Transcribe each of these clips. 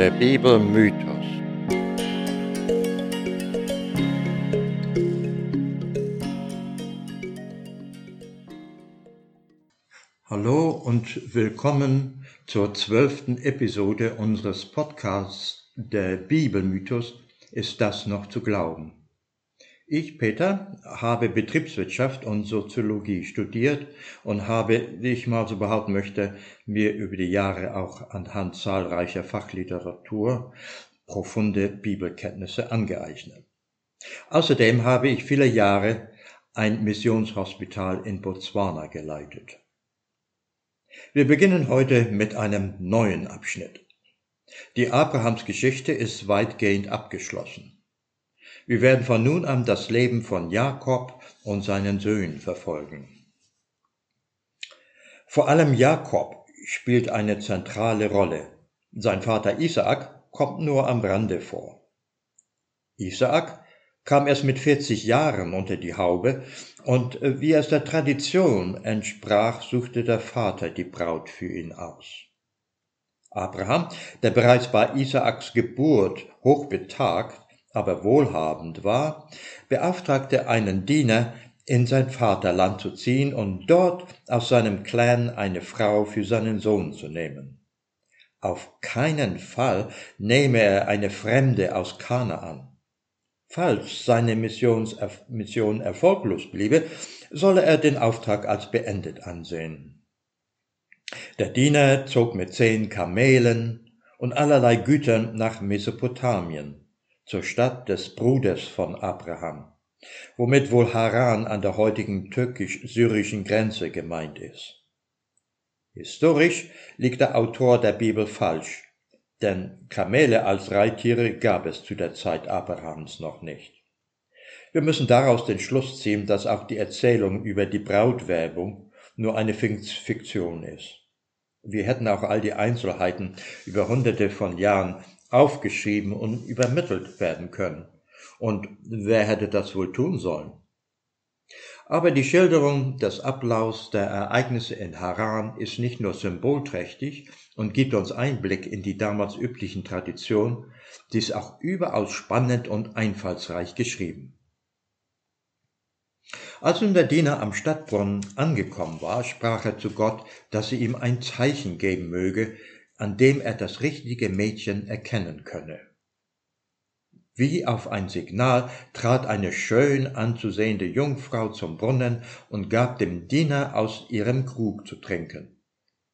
Der Bibelmythos. Hallo und willkommen zur zwölften Episode unseres Podcasts Der Bibelmythos. Ist das noch zu glauben? Ich, Peter, habe Betriebswirtschaft und Soziologie studiert und habe, wie ich mal so behaupten möchte, mir über die Jahre auch anhand zahlreicher Fachliteratur profunde Bibelkenntnisse angeeignet. Außerdem habe ich viele Jahre ein Missionshospital in Botswana geleitet. Wir beginnen heute mit einem neuen Abschnitt. Die Abrahamsgeschichte ist weitgehend abgeschlossen. Wir werden von nun an das Leben von Jakob und seinen Söhnen verfolgen. Vor allem Jakob spielt eine zentrale Rolle. Sein Vater Isaak kommt nur am Rande vor. Isaak kam erst mit 40 Jahren unter die Haube und äh, wie es der Tradition entsprach, suchte der Vater die Braut für ihn aus. Abraham, der bereits bei Isaaks Geburt hochbetagt, aber wohlhabend war, beauftragte einen Diener, in sein Vaterland zu ziehen und dort aus seinem Clan eine Frau für seinen Sohn zu nehmen. Auf keinen Fall nehme er eine Fremde aus Kanaan. Falls seine Missions, Mission erfolglos bliebe, solle er den Auftrag als beendet ansehen. Der Diener zog mit zehn Kamelen und allerlei Gütern nach Mesopotamien zur Stadt des Bruders von Abraham, womit wohl Haran an der heutigen türkisch-syrischen Grenze gemeint ist. Historisch liegt der Autor der Bibel falsch, denn Kamele als Reittiere gab es zu der Zeit Abrahams noch nicht. Wir müssen daraus den Schluss ziehen, dass auch die Erzählung über die Brautwerbung nur eine Fiktion ist. Wir hätten auch all die Einzelheiten über hunderte von Jahren aufgeschrieben und übermittelt werden können. Und wer hätte das wohl tun sollen? Aber die Schilderung des Ablaufs der Ereignisse in Haran ist nicht nur symbolträchtig und gibt uns Einblick in die damals üblichen Traditionen, sie ist auch überaus spannend und einfallsreich geschrieben. Als nun der Diener am Stadtbrunnen angekommen war, sprach er zu Gott, dass er ihm ein Zeichen geben möge, an dem er das richtige Mädchen erkennen könne. Wie auf ein Signal trat eine schön anzusehende Jungfrau zum Brunnen und gab dem Diener aus ihrem Krug zu trinken.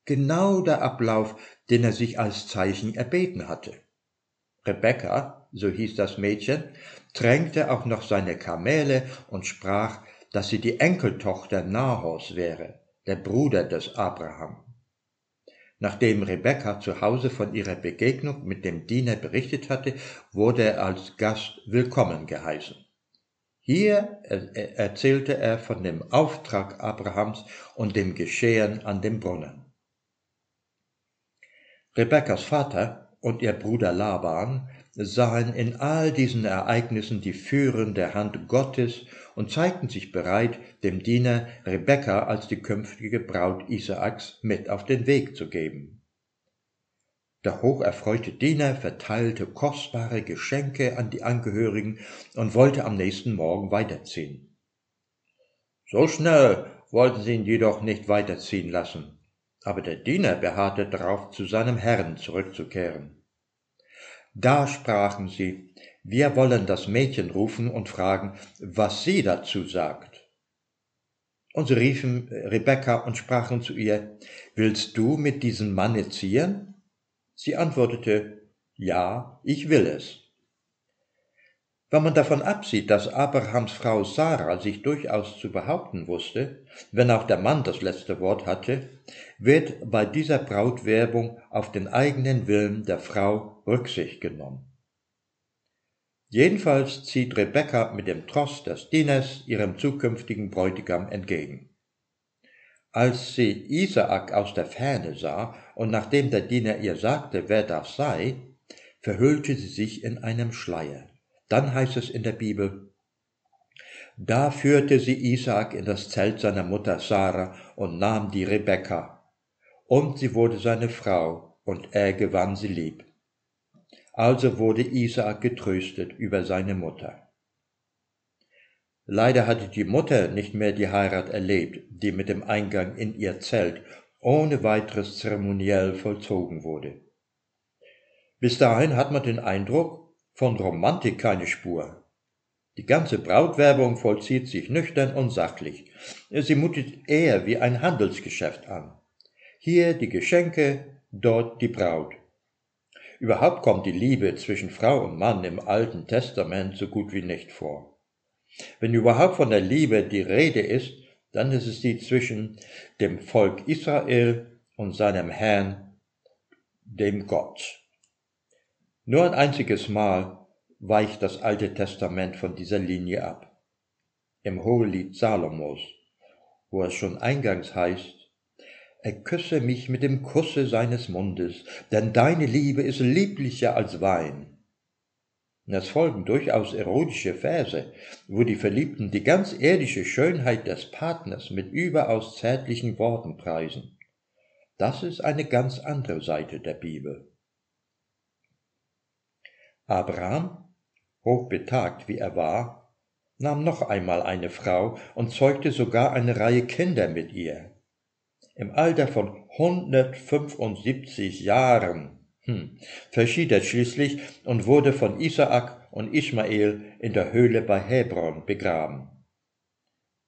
Genau der Ablauf, den er sich als Zeichen erbeten hatte. Rebekka, so hieß das Mädchen, tränkte auch noch seine Kamele und sprach, dass sie die Enkeltochter Nahors wäre, der Bruder des Abraham. Nachdem Rebekka zu Hause von ihrer Begegnung mit dem Diener berichtet hatte, wurde er als Gast willkommen geheißen. Hier erzählte er von dem Auftrag Abrahams und dem Geschehen an dem Brunnen. Rebekkas Vater und ihr Bruder Laban sahen in all diesen Ereignissen die führende Hand Gottes und zeigten sich bereit, dem Diener Rebekka als die künftige Braut Isaaks mit auf den Weg zu geben. Der hocherfreute Diener verteilte kostbare Geschenke an die Angehörigen und wollte am nächsten Morgen weiterziehen. So schnell wollten sie ihn jedoch nicht weiterziehen lassen, aber der Diener beharrte darauf, zu seinem Herrn zurückzukehren. Da sprachen sie, wir wollen das Mädchen rufen und fragen, was sie dazu sagt. Und sie riefen Rebekka und sprachen zu ihr, willst du mit diesem Manne ziehen? Sie antwortete, ja, ich will es. Wenn man davon absieht, dass Abrahams Frau Sarah sich durchaus zu behaupten wusste, wenn auch der Mann das letzte Wort hatte, wird bei dieser Brautwerbung auf den eigenen Willen der Frau Rücksicht genommen. Jedenfalls zieht Rebekka mit dem Tross des Dieners ihrem zukünftigen Bräutigam entgegen. Als sie Isaak aus der Ferne sah und nachdem der Diener ihr sagte, wer das sei, verhüllte sie sich in einem Schleier. Dann heißt es in der Bibel, da führte sie Isaak in das Zelt seiner Mutter Sarah und nahm die Rebekka. Und sie wurde seine Frau, und er gewann sie lieb. Also wurde Isaak getröstet über seine Mutter. Leider hatte die Mutter nicht mehr die Heirat erlebt, die mit dem Eingang in ihr Zelt ohne weiteres zeremoniell vollzogen wurde. Bis dahin hat man den Eindruck, von Romantik keine Spur. Die ganze Brautwerbung vollzieht sich nüchtern und sachlich. Sie mutet eher wie ein Handelsgeschäft an. Hier die Geschenke, dort die Braut. Überhaupt kommt die Liebe zwischen Frau und Mann im Alten Testament so gut wie nicht vor. Wenn überhaupt von der Liebe die Rede ist, dann ist es die zwischen dem Volk Israel und seinem Herrn, dem Gott. Nur ein einziges Mal weicht das Alte Testament von dieser Linie ab. Im Hohelied Salomos, wo es schon eingangs heißt, er küsse mich mit dem Kusse seines Mundes, denn deine Liebe ist lieblicher als Wein. Es folgen durchaus erotische Verse, wo die Verliebten die ganz irdische Schönheit des Partners mit überaus zärtlichen Worten preisen. Das ist eine ganz andere Seite der Bibel. Abraham, hochbetagt wie er war, nahm noch einmal eine Frau und zeugte sogar eine Reihe Kinder mit ihr. Im Alter von 175 Jahren hm, verschied er schließlich und wurde von Isaak und Ismael in der Höhle bei Hebron begraben.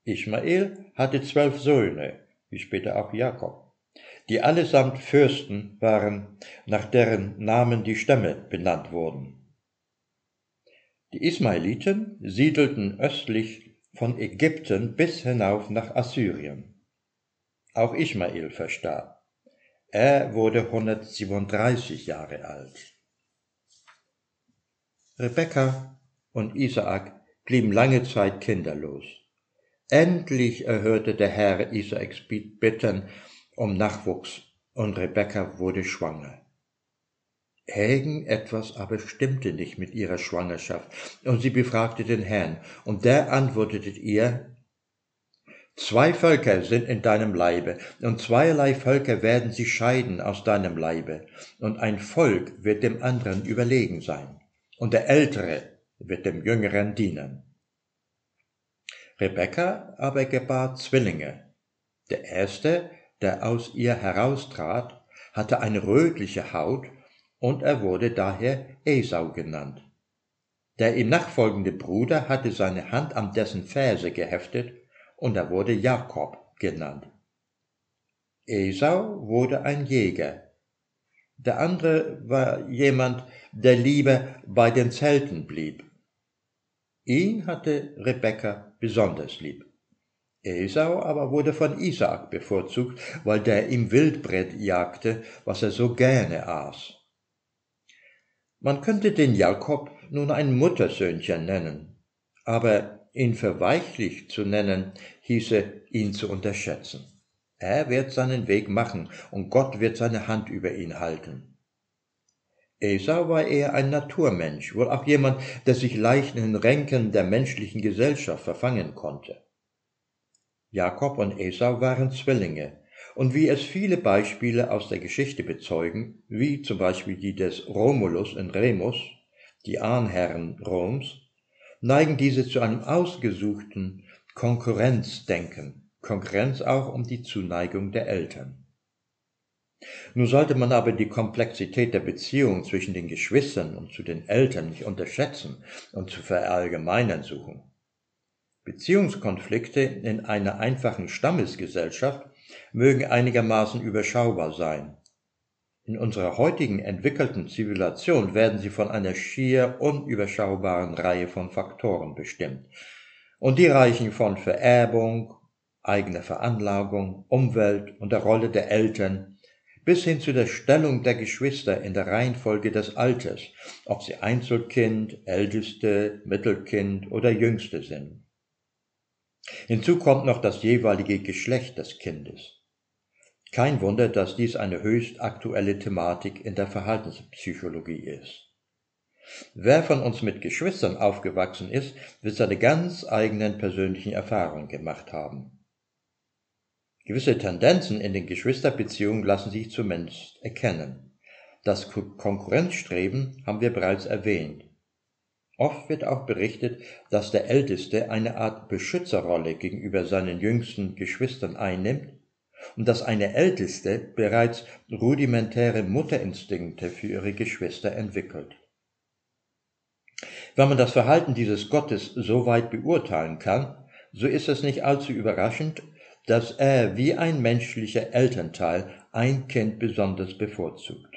Ismael hatte zwölf Söhne, wie später auch Jakob, die allesamt Fürsten waren, nach deren Namen die Stämme benannt wurden. Die Ismaeliten siedelten östlich von Ägypten bis hinauf nach Assyrien. Auch Ismael verstarb. Er wurde 137 Jahre alt. Rebekka und Isaak blieben lange Zeit kinderlos. Endlich erhörte der Herr Isaaks Bitten um Nachwuchs und Rebekka wurde schwanger. Irgendetwas aber stimmte nicht mit ihrer Schwangerschaft, und sie befragte den Herrn, und der antwortete ihr, Zwei Völker sind in deinem Leibe, und zweierlei Völker werden sich scheiden aus deinem Leibe, und ein Volk wird dem anderen überlegen sein, und der Ältere wird dem Jüngeren dienen. Rebekka aber gebar Zwillinge. Der erste, der aus ihr heraustrat, hatte eine rötliche Haut und er wurde daher Esau genannt. Der ihm nachfolgende Bruder hatte seine Hand an dessen Ferse geheftet, und er wurde Jakob genannt. Esau wurde ein Jäger. Der andere war jemand, der lieber bei den Zelten blieb. Ihn hatte Rebekka besonders lieb. Esau aber wurde von Isaak bevorzugt, weil der ihm Wildbret jagte, was er so gerne aß. Man könnte den Jakob nun ein Muttersöhnchen nennen, aber ihn verweichlich zu nennen, hieße ihn zu unterschätzen. Er wird seinen Weg machen und Gott wird seine Hand über ihn halten. Esau war eher ein Naturmensch, wohl auch jemand, der sich leicht in den Ränken der menschlichen Gesellschaft verfangen konnte. Jakob und Esau waren Zwillinge, und wie es viele Beispiele aus der Geschichte bezeugen, wie zum Beispiel die des Romulus in Remus, die Ahnherren Roms, neigen diese zu einem ausgesuchten Konkurrenzdenken, Konkurrenz auch um die Zuneigung der Eltern. Nun sollte man aber die Komplexität der Beziehung zwischen den Geschwistern und zu den Eltern nicht unterschätzen und zu verallgemeinern suchen. Beziehungskonflikte in einer einfachen Stammesgesellschaft mögen einigermaßen überschaubar sein. In unserer heutigen entwickelten Zivilisation werden sie von einer schier unüberschaubaren Reihe von Faktoren bestimmt. Und die reichen von Vererbung, eigener Veranlagung, Umwelt und der Rolle der Eltern bis hin zu der Stellung der Geschwister in der Reihenfolge des Alters, ob sie Einzelkind, Älteste, Mittelkind oder Jüngste sind. Hinzu kommt noch das jeweilige Geschlecht des Kindes. Kein Wunder, dass dies eine höchst aktuelle Thematik in der Verhaltenspsychologie ist. Wer von uns mit Geschwistern aufgewachsen ist, wird seine ganz eigenen persönlichen Erfahrungen gemacht haben. Gewisse Tendenzen in den Geschwisterbeziehungen lassen sich zumindest erkennen. Das Konkurrenzstreben haben wir bereits erwähnt. Oft wird auch berichtet, dass der Älteste eine Art Beschützerrolle gegenüber seinen jüngsten Geschwistern einnimmt und dass eine Älteste bereits rudimentäre Mutterinstinkte für ihre Geschwister entwickelt. Wenn man das Verhalten dieses Gottes so weit beurteilen kann, so ist es nicht allzu überraschend, dass er wie ein menschlicher Elternteil ein Kind besonders bevorzugt.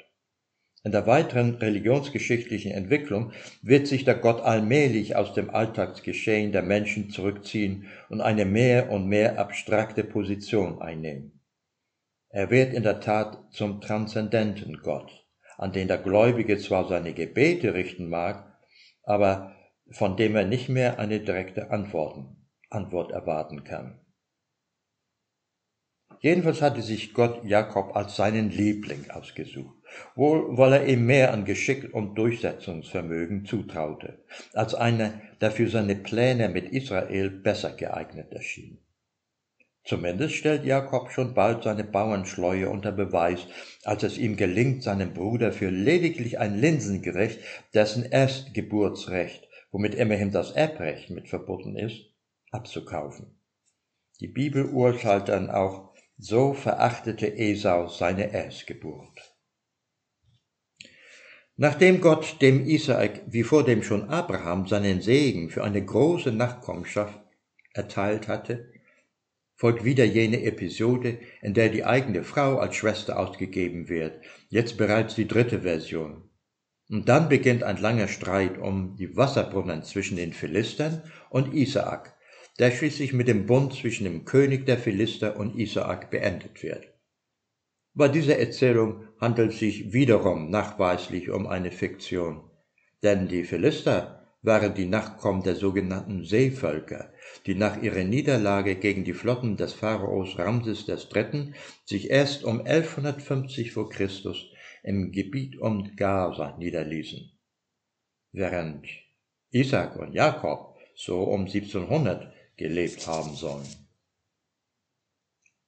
In der weiteren religionsgeschichtlichen Entwicklung wird sich der Gott allmählich aus dem Alltagsgeschehen der Menschen zurückziehen und eine mehr und mehr abstrakte Position einnehmen. Er wird in der Tat zum transzendenten Gott, an den der Gläubige zwar seine Gebete richten mag, aber von dem er nicht mehr eine direkte Antworten, Antwort erwarten kann. Jedenfalls hatte sich Gott Jakob als seinen Liebling ausgesucht, wohl weil er ihm mehr an Geschick und Durchsetzungsvermögen zutraute, als einer, der für seine Pläne mit Israel besser geeignet erschien. Zumindest stellt Jakob schon bald seine Bauernschleue unter Beweis, als es ihm gelingt, seinem Bruder für lediglich ein Linsengericht, dessen Erstgeburtsrecht, womit immerhin das Erbrecht mit verbunden ist, abzukaufen. Die Bibel urteilt dann auch, so verachtete Esau seine Erstgeburt. Nachdem Gott dem Isaak wie vor dem schon Abraham seinen Segen für eine große Nachkommenschaft erteilt hatte, folgt wieder jene Episode, in der die eigene Frau als Schwester ausgegeben wird, jetzt bereits die dritte Version. Und dann beginnt ein langer Streit um die Wasserbrunnen zwischen den Philistern und Isaak, der schließlich mit dem Bund zwischen dem König der Philister und Isaak beendet wird. Bei dieser Erzählung handelt es sich wiederum nachweislich um eine Fiktion, denn die Philister waren die Nachkommen der sogenannten Seevölker, die nach ihrer Niederlage gegen die Flotten des Pharaos Ramses III. sich erst um 1150 vor Christus im Gebiet um Gaza niederließen. Während Isaac und Jakob so um 1700 gelebt haben sollen.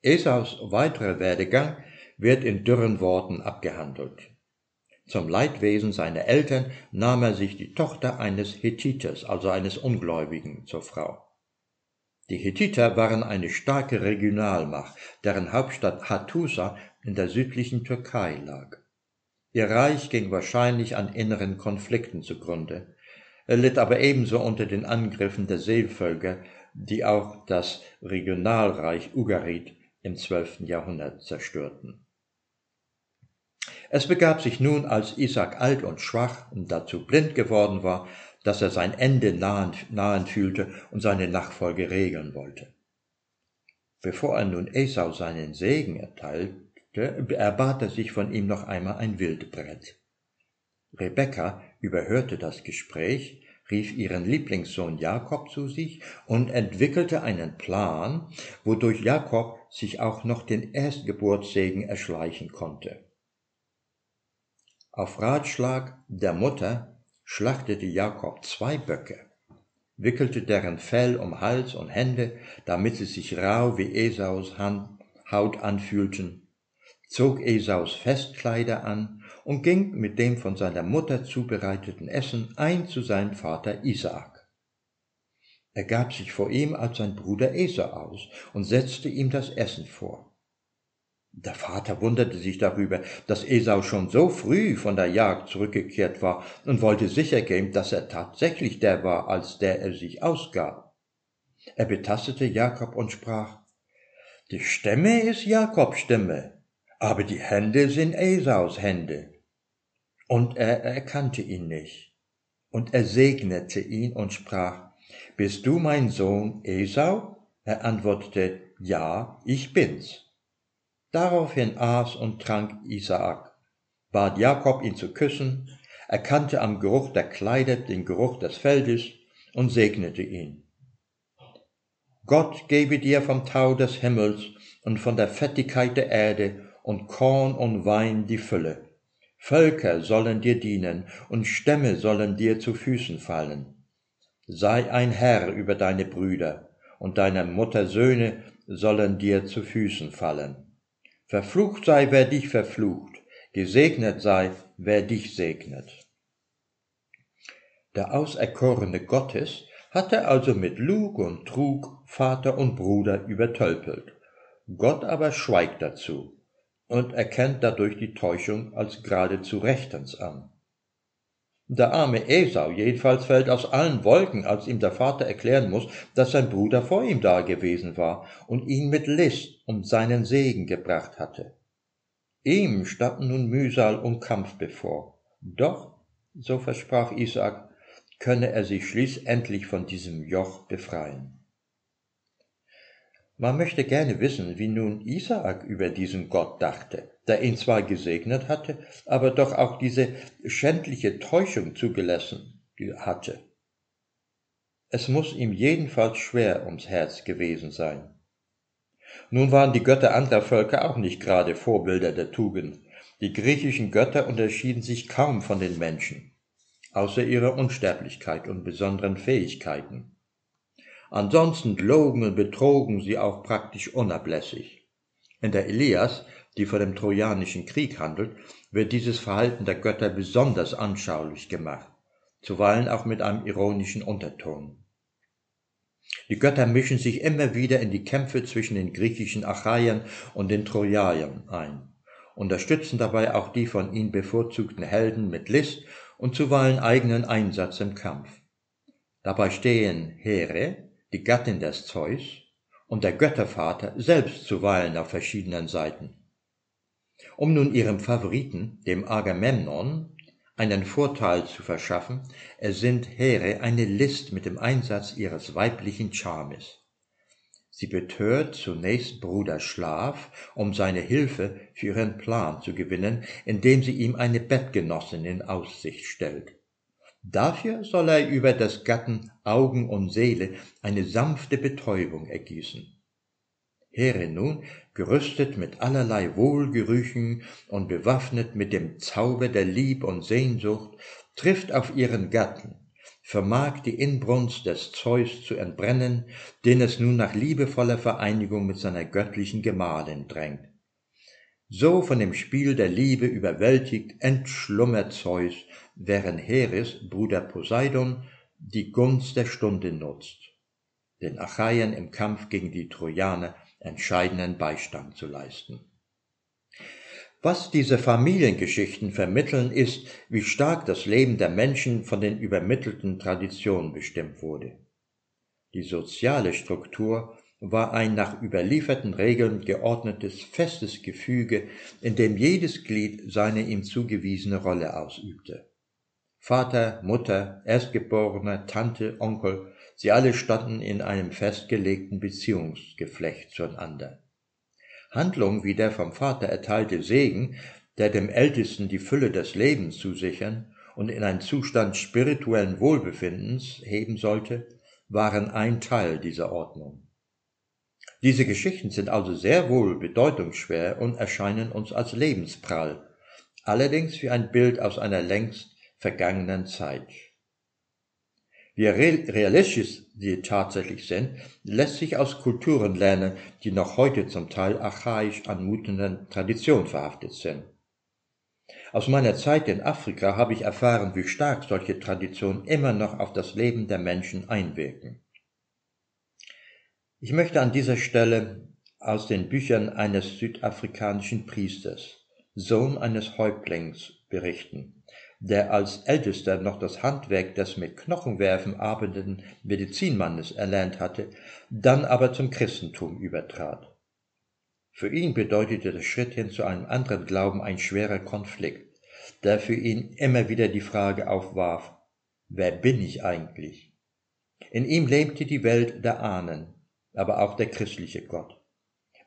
Esaus weiterer Werdegang wird in dürren Worten abgehandelt. Zum Leidwesen seiner Eltern nahm er sich die Tochter eines Hethiters, also eines Ungläubigen, zur Frau. Die Hethiter waren eine starke Regionalmacht, deren Hauptstadt Hattusa in der südlichen Türkei lag. Ihr Reich ging wahrscheinlich an inneren Konflikten zugrunde, er litt aber ebenso unter den Angriffen der Seevölker die auch das Regionalreich Ugarit im zwölften Jahrhundert zerstörten. Es begab sich nun, als Isaac alt und schwach und dazu blind geworden war, dass er sein Ende nahen, nahen fühlte und seine Nachfolge regeln wollte. Bevor er nun Esau seinen Segen erteilte, erbat er sich von ihm noch einmal ein Wildbrett. Rebekka überhörte das Gespräch rief ihren Lieblingssohn Jakob zu sich und entwickelte einen Plan, wodurch Jakob sich auch noch den Erstgeburtssegen erschleichen konnte. Auf Ratschlag der Mutter schlachtete Jakob zwei Böcke, wickelte deren Fell um Hals und Hände, damit sie sich rau wie Esaus Haut anfühlten, zog Esaus Festkleider an und ging mit dem von seiner Mutter zubereiteten Essen ein zu seinem Vater Isaak. Er gab sich vor ihm als sein Bruder Esau aus und setzte ihm das Essen vor. Der Vater wunderte sich darüber, dass Esau schon so früh von der Jagd zurückgekehrt war und wollte sicher gehen, dass er tatsächlich der war, als der er sich ausgab. Er betastete Jakob und sprach, die Stimme ist Jakobs Stimme, aber die Hände sind Esaus Hände. Und er erkannte ihn nicht. Und er segnete ihn und sprach, Bist du mein Sohn Esau? Er antwortete, Ja, ich bin's. Daraufhin aß und trank Isaak, bat Jakob ihn zu küssen, erkannte am Geruch der Kleider den Geruch des Feldes und segnete ihn. Gott gebe dir vom Tau des Himmels und von der Fettigkeit der Erde und Korn und Wein die Fülle Völker sollen dir dienen und Stämme sollen dir zu Füßen fallen. Sei ein Herr über deine Brüder, und deiner Mutter Söhne sollen dir zu Füßen fallen. Verflucht sei, wer dich verflucht, gesegnet sei, wer dich segnet. Der Auserkorene Gottes hatte also mit Lug und Trug Vater und Bruder übertölpelt. Gott aber schweigt dazu und erkennt dadurch die Täuschung als geradezu rechtens an. Der arme Esau jedenfalls fällt aus allen Wolken, als ihm der Vater erklären muss, dass sein Bruder vor ihm da gewesen war und ihn mit List um seinen Segen gebracht hatte. Ihm standen nun Mühsal und Kampf bevor. Doch, so versprach Isaak, könne er sich schließlich von diesem Joch befreien. Man möchte gerne wissen, wie nun Isaak über diesen Gott dachte, der ihn zwar gesegnet hatte, aber doch auch diese schändliche Täuschung zugelassen hatte. Es muss ihm jedenfalls schwer ums Herz gewesen sein. Nun waren die Götter anderer Völker auch nicht gerade Vorbilder der Tugend. Die griechischen Götter unterschieden sich kaum von den Menschen, außer ihrer Unsterblichkeit und besonderen Fähigkeiten. Ansonsten logen und betrogen sie auch praktisch unablässig. In der Elias, die vor dem Trojanischen Krieg handelt, wird dieses Verhalten der Götter besonders anschaulich gemacht, zuweilen auch mit einem ironischen Unterton. Die Götter mischen sich immer wieder in die Kämpfe zwischen den griechischen Achaiern und den Trojaniern ein, unterstützen dabei auch die von ihnen bevorzugten Helden mit List und zuweilen eigenen Einsatz im Kampf. Dabei stehen Here, die Gattin des Zeus, und der Göttervater selbst zuweilen auf verschiedenen Seiten. Um nun ihrem Favoriten, dem Agamemnon, einen Vorteil zu verschaffen, ersinnt Here eine List mit dem Einsatz ihres weiblichen Charmes. Sie betört zunächst Bruder Schlaf, um seine Hilfe für ihren Plan zu gewinnen, indem sie ihm eine Bettgenossin in Aussicht stellt. Dafür soll er über des Gatten Augen und Seele eine sanfte Betäubung ergießen. Here nun, gerüstet mit allerlei Wohlgerüchen und bewaffnet mit dem Zauber der Lieb und Sehnsucht, trifft auf ihren Gatten, vermag die Inbrunst des Zeus zu entbrennen, den es nun nach liebevoller Vereinigung mit seiner göttlichen Gemahlin drängt. So von dem Spiel der Liebe überwältigt entschlummert Zeus während Heres Bruder Poseidon die Gunst der Stunde nutzt, den Achaiern im Kampf gegen die Trojaner entscheidenden Beistand zu leisten. Was diese Familiengeschichten vermitteln, ist, wie stark das Leben der Menschen von den übermittelten Traditionen bestimmt wurde. Die soziale Struktur war ein nach überlieferten Regeln geordnetes, festes Gefüge, in dem jedes Glied seine ihm zugewiesene Rolle ausübte. Vater, Mutter, Erstgeborener, Tante, Onkel, sie alle standen in einem festgelegten Beziehungsgeflecht zueinander. Handlungen wie der vom Vater erteilte Segen, der dem Ältesten die Fülle des Lebens zusichern und in einen Zustand spirituellen Wohlbefindens heben sollte, waren ein Teil dieser Ordnung. Diese Geschichten sind also sehr wohl bedeutungsschwer und erscheinen uns als lebensprall, allerdings wie ein Bild aus einer längst vergangenen Zeit. Wie realistisch sie tatsächlich sind, lässt sich aus Kulturen lernen, die noch heute zum Teil archaisch anmutenden Traditionen verhaftet sind. Aus meiner Zeit in Afrika habe ich erfahren, wie stark solche Traditionen immer noch auf das Leben der Menschen einwirken. Ich möchte an dieser Stelle aus den Büchern eines südafrikanischen Priesters, Sohn eines Häuptlings, berichten der als ältester noch das Handwerk des mit Knochenwerfen arbeitenden Medizinmannes erlernt hatte, dann aber zum Christentum übertrat. Für ihn bedeutete der Schritt hin zu einem anderen Glauben ein schwerer Konflikt, der für ihn immer wieder die Frage aufwarf, wer bin ich eigentlich? In ihm lebte die Welt der Ahnen, aber auch der christliche Gott.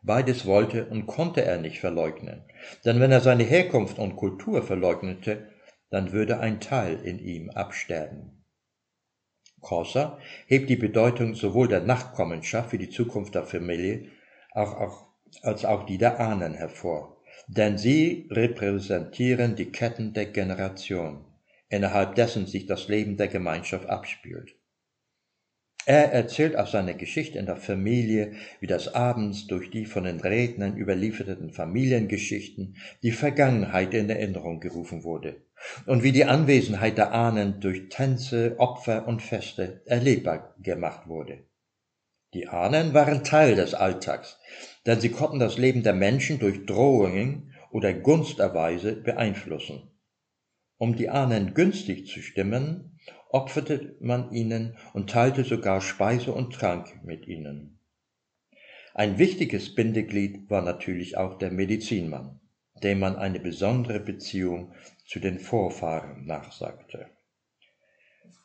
Beides wollte und konnte er nicht verleugnen, denn wenn er seine Herkunft und Kultur verleugnete, dann würde ein Teil in ihm absterben. Corsa hebt die Bedeutung sowohl der Nachkommenschaft für die Zukunft der Familie auch, auch, als auch die der Ahnen hervor, denn sie repräsentieren die Ketten der Generation, innerhalb dessen sich das Leben der Gemeinschaft abspielt. Er erzählt aus seiner Geschichte in der Familie, wie das abends durch die von den Rednern überlieferten Familiengeschichten die Vergangenheit in Erinnerung gerufen wurde und wie die Anwesenheit der Ahnen durch Tänze, Opfer und Feste erlebbar gemacht wurde. Die Ahnen waren Teil des Alltags, denn sie konnten das Leben der Menschen durch Drohungen oder Gunsterweise beeinflussen. Um die Ahnen günstig zu stimmen, opferte man ihnen und teilte sogar Speise und Trank mit ihnen. Ein wichtiges Bindeglied war natürlich auch der Medizinmann, dem man eine besondere Beziehung zu den Vorfahren nachsagte.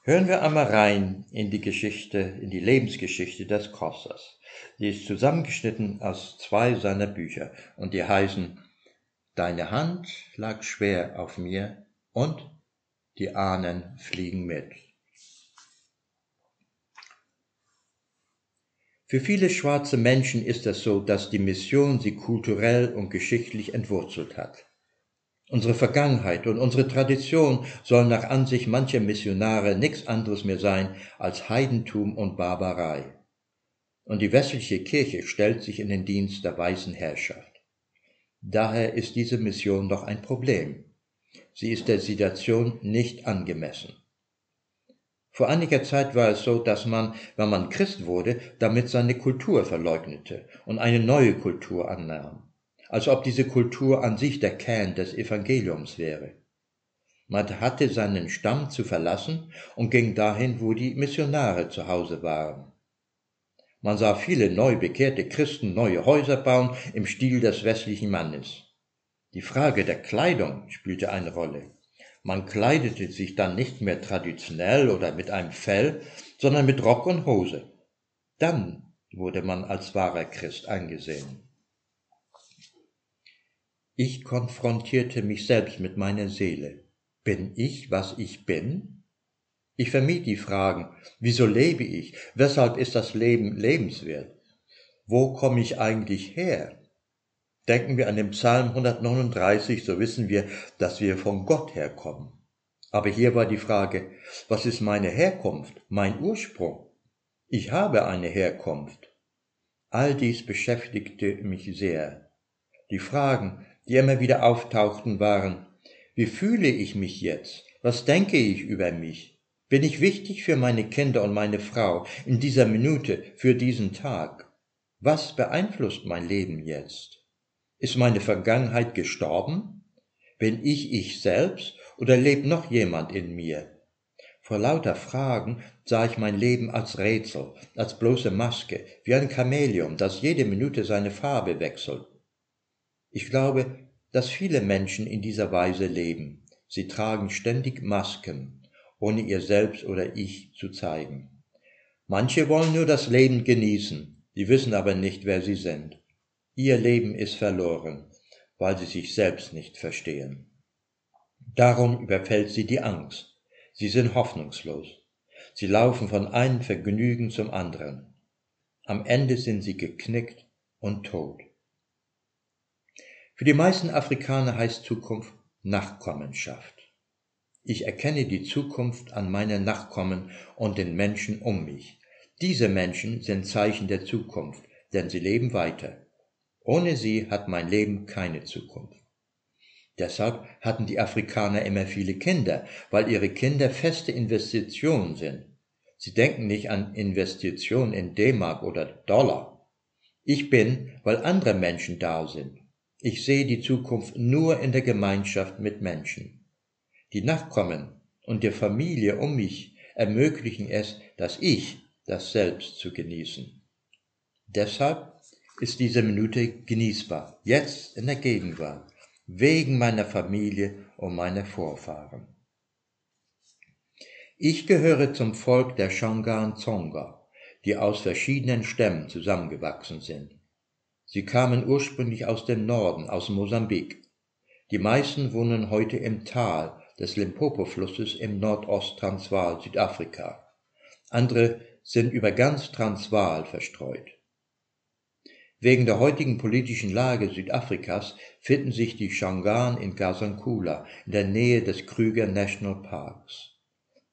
Hören wir einmal rein in die Geschichte, in die Lebensgeschichte des Kossers. Die ist zusammengeschnitten aus zwei seiner Bücher und die heißen Deine Hand lag schwer auf mir und die Ahnen fliegen mit. Für viele schwarze Menschen ist es so, dass die Mission sie kulturell und geschichtlich entwurzelt hat. Unsere Vergangenheit und unsere Tradition sollen nach Ansicht mancher Missionare nichts anderes mehr sein als Heidentum und Barbarei. Und die westliche Kirche stellt sich in den Dienst der weißen Herrschaft. Daher ist diese Mission doch ein Problem. Sie ist der Situation nicht angemessen. Vor einiger Zeit war es so, dass man, wenn man Christ wurde, damit seine Kultur verleugnete und eine neue Kultur annahm, als ob diese Kultur an sich der Kern des Evangeliums wäre. Man hatte seinen Stamm zu verlassen und ging dahin, wo die Missionare zu Hause waren. Man sah viele neu bekehrte Christen neue Häuser bauen im Stil des westlichen Mannes. Die Frage der Kleidung spielte eine Rolle. Man kleidete sich dann nicht mehr traditionell oder mit einem Fell, sondern mit Rock und Hose. Dann wurde man als wahrer Christ angesehen. Ich konfrontierte mich selbst mit meiner Seele. Bin ich, was ich bin? Ich vermied die Fragen, wieso lebe ich? Weshalb ist das Leben lebenswert? Wo komme ich eigentlich her? Denken wir an den Psalm 139, so wissen wir, dass wir von Gott herkommen. Aber hier war die Frage, was ist meine Herkunft, mein Ursprung? Ich habe eine Herkunft. All dies beschäftigte mich sehr. Die Fragen, die immer wieder auftauchten, waren, wie fühle ich mich jetzt? Was denke ich über mich? Bin ich wichtig für meine Kinder und meine Frau in dieser Minute, für diesen Tag? Was beeinflusst mein Leben jetzt? Ist meine Vergangenheit gestorben? Bin ich ich selbst oder lebt noch jemand in mir? Vor lauter Fragen sah ich mein Leben als Rätsel, als bloße Maske, wie ein Chamäleon, das jede Minute seine Farbe wechselt. Ich glaube, dass viele Menschen in dieser Weise leben. Sie tragen ständig Masken, ohne ihr Selbst oder Ich zu zeigen. Manche wollen nur das Leben genießen, sie wissen aber nicht, wer sie sind. Ihr Leben ist verloren, weil sie sich selbst nicht verstehen. Darum überfällt sie die Angst. Sie sind hoffnungslos. Sie laufen von einem Vergnügen zum anderen. Am Ende sind sie geknickt und tot. Für die meisten Afrikaner heißt Zukunft Nachkommenschaft. Ich erkenne die Zukunft an meinen Nachkommen und den Menschen um mich. Diese Menschen sind Zeichen der Zukunft, denn sie leben weiter. Ohne sie hat mein Leben keine Zukunft. Deshalb hatten die Afrikaner immer viele Kinder, weil ihre Kinder feste Investitionen sind. Sie denken nicht an Investitionen in D-Mark oder Dollar. Ich bin, weil andere Menschen da sind. Ich sehe die Zukunft nur in der Gemeinschaft mit Menschen. Die Nachkommen und die Familie um mich ermöglichen es, dass ich das Selbst zu genießen. Deshalb ist diese Minute genießbar, jetzt in der Gegenwart, wegen meiner Familie und meiner Vorfahren. Ich gehöre zum Volk der Shangan Zonga, die aus verschiedenen Stämmen zusammengewachsen sind. Sie kamen ursprünglich aus dem Norden, aus Mosambik. Die meisten wohnen heute im Tal des Limpopo-Flusses im Nordost-Transvaal, Südafrika. Andere sind über ganz Transvaal verstreut. Wegen der heutigen politischen Lage Südafrikas finden sich die Shangaan in Gazankula in der Nähe des Kruger National Parks.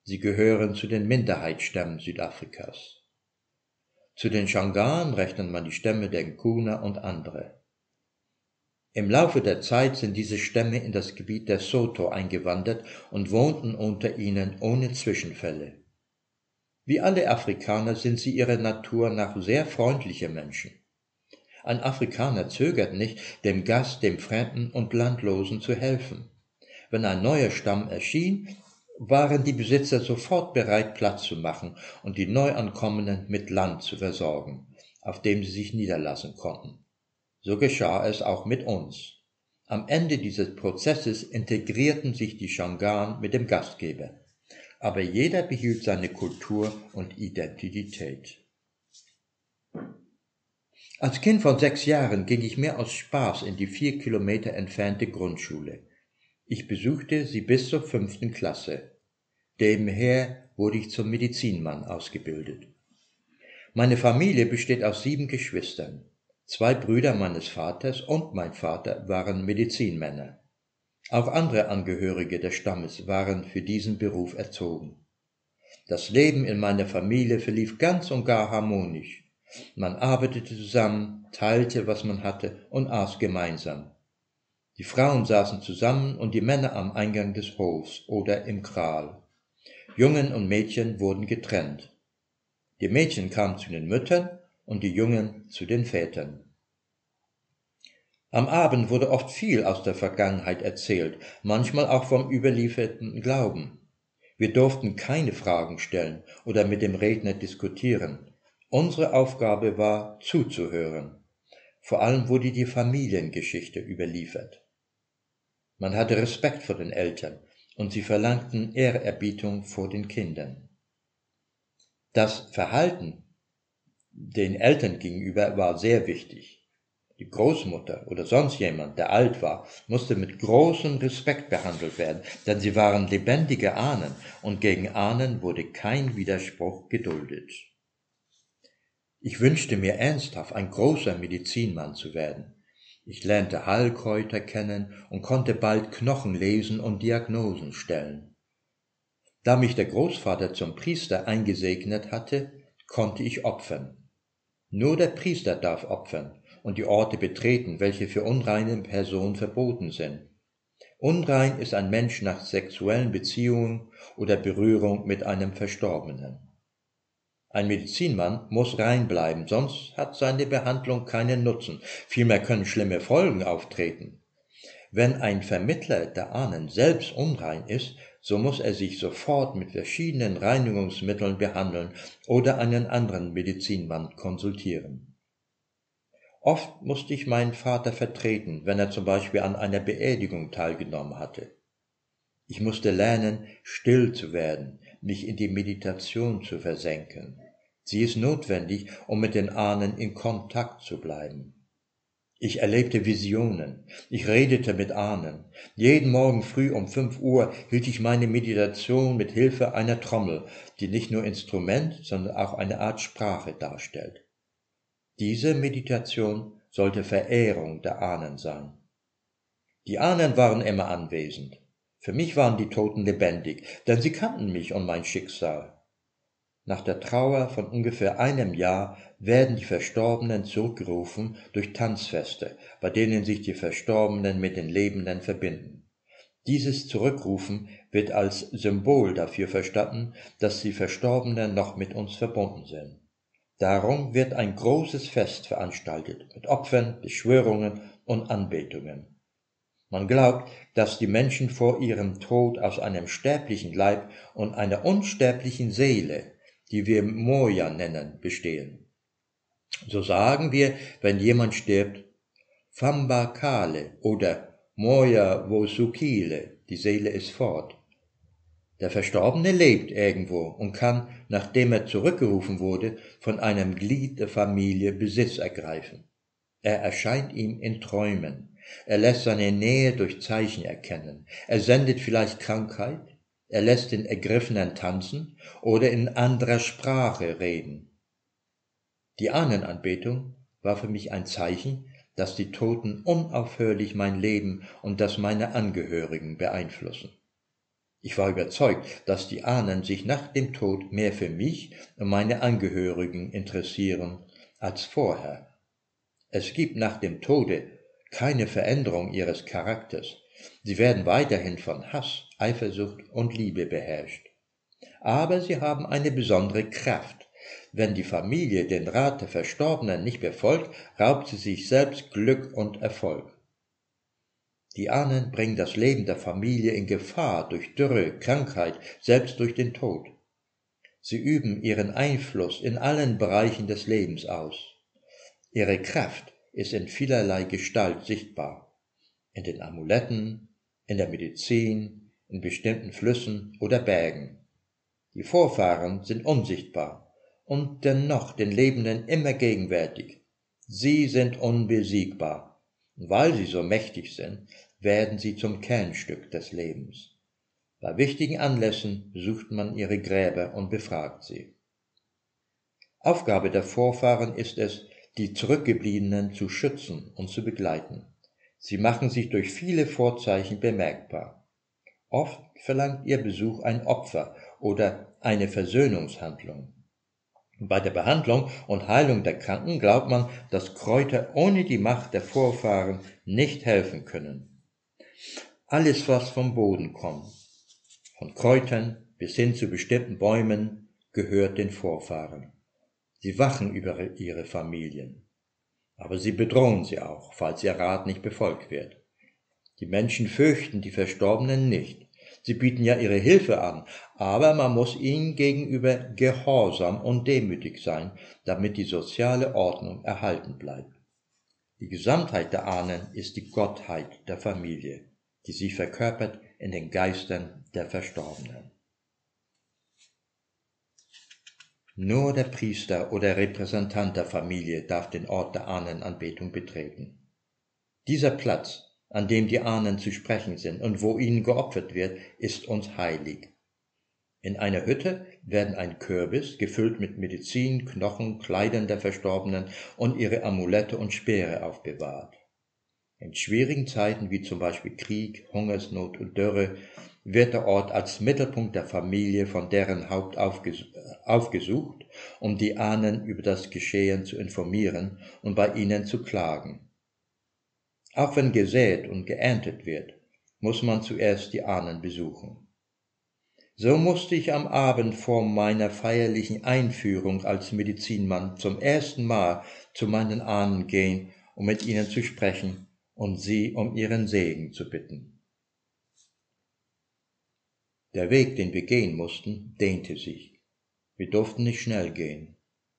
Sie gehören zu den Minderheitsstämmen Südafrikas. Zu den Shangan rechnet man die Stämme der Nkuna und andere. Im Laufe der Zeit sind diese Stämme in das Gebiet der Soto eingewandert und wohnten unter ihnen ohne Zwischenfälle. Wie alle Afrikaner sind sie ihrer Natur nach sehr freundliche Menschen. Ein Afrikaner zögert nicht, dem Gast, dem Fremden und Landlosen zu helfen. Wenn ein neuer Stamm erschien, waren die Besitzer sofort bereit, Platz zu machen und die Neuankommenden mit Land zu versorgen, auf dem sie sich niederlassen konnten. So geschah es auch mit uns. Am Ende dieses Prozesses integrierten sich die Shangan mit dem Gastgeber. Aber jeder behielt seine Kultur und Identität. Als Kind von sechs Jahren ging ich mehr aus Spaß in die vier Kilometer entfernte Grundschule. Ich besuchte sie bis zur fünften Klasse. Nebenher wurde ich zum Medizinmann ausgebildet. Meine Familie besteht aus sieben Geschwistern. Zwei Brüder meines Vaters und mein Vater waren Medizinmänner. Auch andere Angehörige des Stammes waren für diesen Beruf erzogen. Das Leben in meiner Familie verlief ganz und gar harmonisch. Man arbeitete zusammen, teilte, was man hatte und aß gemeinsam. Die Frauen saßen zusammen und die Männer am Eingang des Hofs oder im Kral. Jungen und Mädchen wurden getrennt. Die Mädchen kamen zu den Müttern und die Jungen zu den Vätern. Am Abend wurde oft viel aus der Vergangenheit erzählt, manchmal auch vom überlieferten Glauben. Wir durften keine Fragen stellen oder mit dem Redner diskutieren. Unsere Aufgabe war zuzuhören. Vor allem wurde die Familiengeschichte überliefert. Man hatte Respekt vor den Eltern und sie verlangten Ehrerbietung vor den Kindern. Das Verhalten den Eltern gegenüber war sehr wichtig. Die Großmutter oder sonst jemand, der alt war, musste mit großem Respekt behandelt werden, denn sie waren lebendige Ahnen und gegen Ahnen wurde kein Widerspruch geduldet. Ich wünschte mir ernsthaft, ein großer Medizinmann zu werden. Ich lernte Heilkräuter kennen und konnte bald Knochen lesen und Diagnosen stellen. Da mich der Großvater zum Priester eingesegnet hatte, konnte ich opfern. Nur der Priester darf opfern und die Orte betreten, welche für unreine Personen verboten sind. Unrein ist ein Mensch nach sexuellen Beziehungen oder Berührung mit einem Verstorbenen. Ein Medizinmann muss rein bleiben, sonst hat seine Behandlung keinen Nutzen, vielmehr können schlimme Folgen auftreten. Wenn ein Vermittler der Ahnen selbst unrein ist, so muss er sich sofort mit verschiedenen Reinigungsmitteln behandeln oder einen anderen Medizinmann konsultieren. Oft musste ich meinen Vater vertreten, wenn er zum Beispiel an einer Beerdigung teilgenommen hatte. Ich musste lernen, still zu werden, mich in die Meditation zu versenken. Sie ist notwendig, um mit den Ahnen in Kontakt zu bleiben. Ich erlebte Visionen, ich redete mit Ahnen. Jeden Morgen früh um fünf Uhr hielt ich meine Meditation mit Hilfe einer Trommel, die nicht nur Instrument, sondern auch eine Art Sprache darstellt. Diese Meditation sollte Verehrung der Ahnen sein. Die Ahnen waren immer anwesend. Für mich waren die Toten lebendig, denn sie kannten mich und mein Schicksal. Nach der Trauer von ungefähr einem Jahr werden die Verstorbenen zurückgerufen durch Tanzfeste, bei denen sich die Verstorbenen mit den Lebenden verbinden. Dieses Zurückrufen wird als Symbol dafür verstanden, dass die Verstorbenen noch mit uns verbunden sind. Darum wird ein großes Fest veranstaltet mit Opfern, Beschwörungen und Anbetungen. Man glaubt, dass die Menschen vor ihrem Tod aus einem sterblichen Leib und einer unsterblichen Seele, die wir Moja nennen, bestehen. So sagen wir, wenn jemand stirbt, Famba Kale oder Moja Wosukile, die Seele ist fort. Der Verstorbene lebt irgendwo und kann, nachdem er zurückgerufen wurde, von einem Glied der Familie Besitz ergreifen. Er erscheint ihm in Träumen. Er lässt seine Nähe durch Zeichen erkennen. Er sendet vielleicht Krankheit. Er lässt den Ergriffenen tanzen oder in anderer Sprache reden. Die Ahnenanbetung war für mich ein Zeichen, dass die Toten unaufhörlich mein Leben und das meiner Angehörigen beeinflussen. Ich war überzeugt, dass die Ahnen sich nach dem Tod mehr für mich und meine Angehörigen interessieren als vorher. Es gibt nach dem Tode keine Veränderung ihres Charakters. Sie werden weiterhin von Hass, Eifersucht und Liebe beherrscht. Aber sie haben eine besondere Kraft. Wenn die Familie den Rat der Verstorbenen nicht befolgt, raubt sie sich selbst Glück und Erfolg. Die Ahnen bringen das Leben der Familie in Gefahr durch Dürre, Krankheit, selbst durch den Tod. Sie üben ihren Einfluss in allen Bereichen des Lebens aus. Ihre Kraft ist in vielerlei Gestalt sichtbar. In den Amuletten, in der Medizin, in bestimmten Flüssen oder Bergen. Die Vorfahren sind unsichtbar und dennoch den Lebenden immer gegenwärtig. Sie sind unbesiegbar weil sie so mächtig sind, werden sie zum Kernstück des Lebens. Bei wichtigen Anlässen besucht man ihre Gräber und befragt sie. Aufgabe der Vorfahren ist es, die Zurückgebliebenen zu schützen und zu begleiten. Sie machen sich durch viele Vorzeichen bemerkbar. Oft verlangt ihr Besuch ein Opfer oder eine Versöhnungshandlung. Bei der Behandlung und Heilung der Kranken glaubt man, dass Kräuter ohne die Macht der Vorfahren nicht helfen können. Alles, was vom Boden kommt, von Kräutern bis hin zu bestimmten Bäumen, gehört den Vorfahren. Sie wachen über ihre Familien. Aber sie bedrohen sie auch, falls ihr Rat nicht befolgt wird. Die Menschen fürchten die Verstorbenen nicht. Sie bieten ja ihre Hilfe an, aber man muss ihnen gegenüber gehorsam und demütig sein, damit die soziale Ordnung erhalten bleibt. Die Gesamtheit der Ahnen ist die Gottheit der Familie, die sich verkörpert in den Geistern der Verstorbenen. Nur der Priester oder Repräsentant der Familie darf den Ort der Ahnenanbetung betreten. Dieser Platz an dem die Ahnen zu sprechen sind und wo ihnen geopfert wird, ist uns heilig. In einer Hütte werden ein Kürbis, gefüllt mit Medizin, Knochen, Kleidern der Verstorbenen und ihre Amulette und Speere aufbewahrt. In schwierigen Zeiten wie zum Beispiel Krieg, Hungersnot und Dürre wird der Ort als Mittelpunkt der Familie von deren Haupt aufgesucht, um die Ahnen über das Geschehen zu informieren und bei ihnen zu klagen. Auch wenn gesät und geerntet wird, muss man zuerst die Ahnen besuchen. So musste ich am Abend vor meiner feierlichen Einführung als Medizinmann zum ersten Mal zu meinen Ahnen gehen, um mit ihnen zu sprechen und sie um ihren Segen zu bitten. Der Weg, den wir gehen mussten, dehnte sich. Wir durften nicht schnell gehen.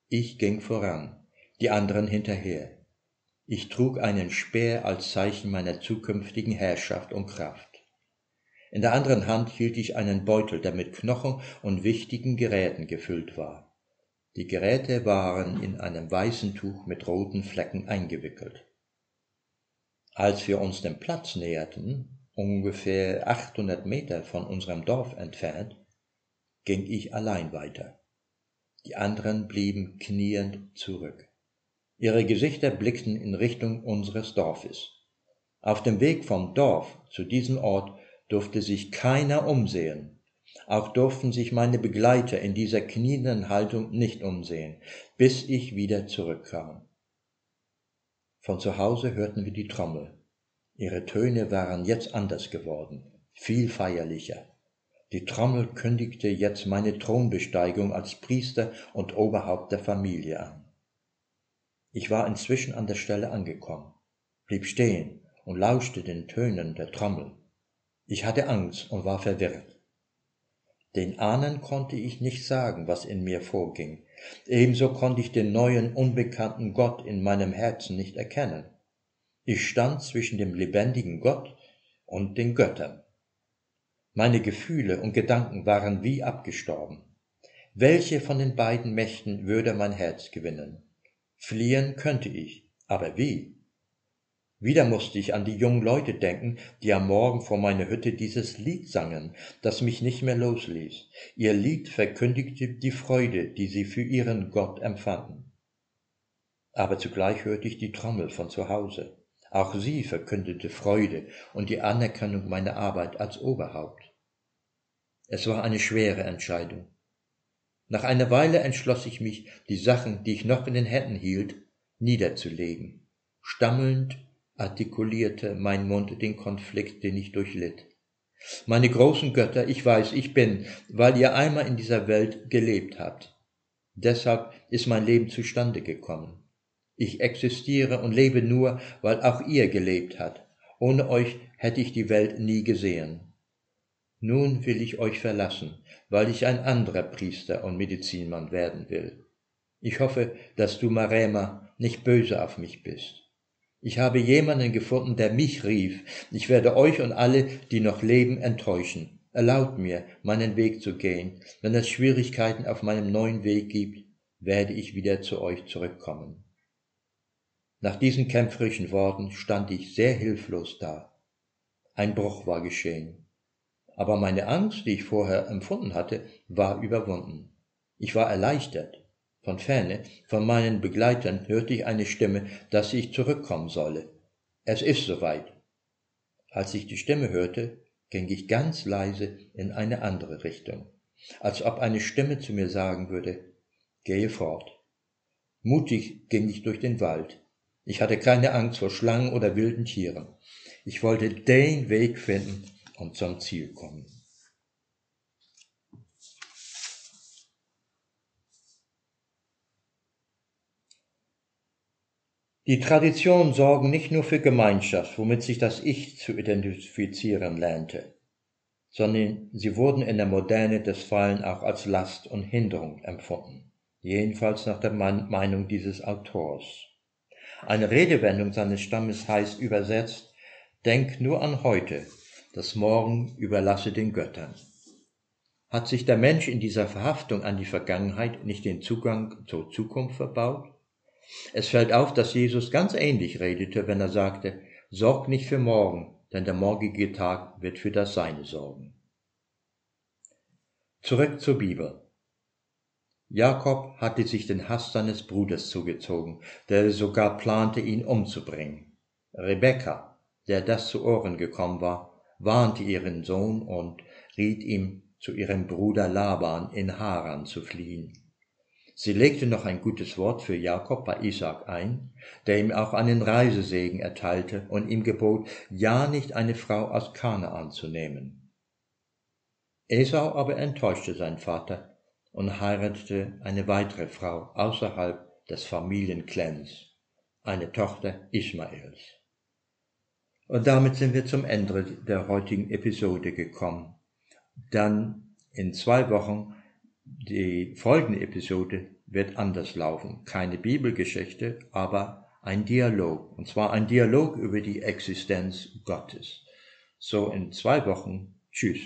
Ich ging voran, die anderen hinterher. Ich trug einen Speer als Zeichen meiner zukünftigen Herrschaft und Kraft. In der anderen Hand hielt ich einen Beutel, der mit Knochen und wichtigen Geräten gefüllt war. Die Geräte waren in einem weißen Tuch mit roten Flecken eingewickelt. Als wir uns dem Platz näherten, ungefähr 800 Meter von unserem Dorf entfernt, ging ich allein weiter. Die anderen blieben kniend zurück. Ihre Gesichter blickten in Richtung unseres Dorfes. Auf dem Weg vom Dorf zu diesem Ort durfte sich keiner umsehen. Auch durften sich meine Begleiter in dieser knienden Haltung nicht umsehen, bis ich wieder zurückkam. Von zu Hause hörten wir die Trommel. Ihre Töne waren jetzt anders geworden, viel feierlicher. Die Trommel kündigte jetzt meine Thronbesteigung als Priester und Oberhaupt der Familie an. Ich war inzwischen an der Stelle angekommen, blieb stehen und lauschte den Tönen der Trommel. Ich hatte Angst und war verwirrt. Den Ahnen konnte ich nicht sagen, was in mir vorging. Ebenso konnte ich den neuen, unbekannten Gott in meinem Herzen nicht erkennen. Ich stand zwischen dem lebendigen Gott und den Göttern. Meine Gefühle und Gedanken waren wie abgestorben. Welche von den beiden Mächten würde mein Herz gewinnen? Fliehen könnte ich, aber wie? Wieder musste ich an die jungen Leute denken, die am Morgen vor meiner Hütte dieses Lied sangen, das mich nicht mehr losließ. Ihr Lied verkündigte die Freude, die sie für ihren Gott empfanden. Aber zugleich hörte ich die Trommel von zu Hause. Auch sie verkündete Freude und die Anerkennung meiner Arbeit als Oberhaupt. Es war eine schwere Entscheidung. Nach einer Weile entschloss ich mich, die Sachen, die ich noch in den Händen hielt, niederzulegen. Stammelnd artikulierte mein Mund den Konflikt, den ich durchlitt. Meine großen Götter, ich weiß, ich bin, weil ihr einmal in dieser Welt gelebt habt. Deshalb ist mein Leben zustande gekommen. Ich existiere und lebe nur, weil auch ihr gelebt habt. Ohne euch hätte ich die Welt nie gesehen. Nun will ich euch verlassen, weil ich ein anderer Priester und Medizinmann werden will. Ich hoffe, dass du, Marema, nicht böse auf mich bist. Ich habe jemanden gefunden, der mich rief. Ich werde euch und alle, die noch leben, enttäuschen. Erlaubt mir, meinen Weg zu gehen. Wenn es Schwierigkeiten auf meinem neuen Weg gibt, werde ich wieder zu euch zurückkommen. Nach diesen kämpferischen Worten stand ich sehr hilflos da. Ein Bruch war geschehen. Aber meine Angst, die ich vorher empfunden hatte, war überwunden. Ich war erleichtert. Von ferne, von meinen Begleitern hörte ich eine Stimme, dass ich zurückkommen solle. Es ist soweit. Als ich die Stimme hörte, ging ich ganz leise in eine andere Richtung, als ob eine Stimme zu mir sagen würde, gehe fort. Mutig ging ich durch den Wald. Ich hatte keine Angst vor Schlangen oder wilden Tieren. Ich wollte den Weg finden, und zum Ziel kommen. Die Traditionen sorgen nicht nur für Gemeinschaft, womit sich das Ich zu identifizieren lernte, sondern sie wurden in der Moderne des Fallen auch als Last und Hinderung empfunden, jedenfalls nach der Meinung dieses Autors. Eine Redewendung seines Stammes heißt übersetzt, denk nur an heute, das Morgen überlasse den Göttern. Hat sich der Mensch in dieser Verhaftung an die Vergangenheit nicht den Zugang zur Zukunft verbaut? Es fällt auf, dass Jesus ganz ähnlich redete, wenn er sagte, Sorg nicht für morgen, denn der morgige Tag wird für das Seine sorgen. Zurück zur Bibel. Jakob hatte sich den Hass seines Bruders zugezogen, der sogar plante, ihn umzubringen. Rebekka, der das zu Ohren gekommen war, warnte ihren Sohn und riet ihm, zu ihrem Bruder Laban in Haran zu fliehen. Sie legte noch ein gutes Wort für Jakob bei Isaac ein, der ihm auch einen Reisesegen erteilte und ihm gebot, ja nicht eine Frau aus Kanaan zu nehmen. Esau aber enttäuschte seinen Vater und heiratete eine weitere Frau außerhalb des Familienclans, eine Tochter Ismaels. Und damit sind wir zum Ende der heutigen Episode gekommen. Dann in zwei Wochen die folgende Episode wird anders laufen. Keine Bibelgeschichte, aber ein Dialog. Und zwar ein Dialog über die Existenz Gottes. So in zwei Wochen. Tschüss.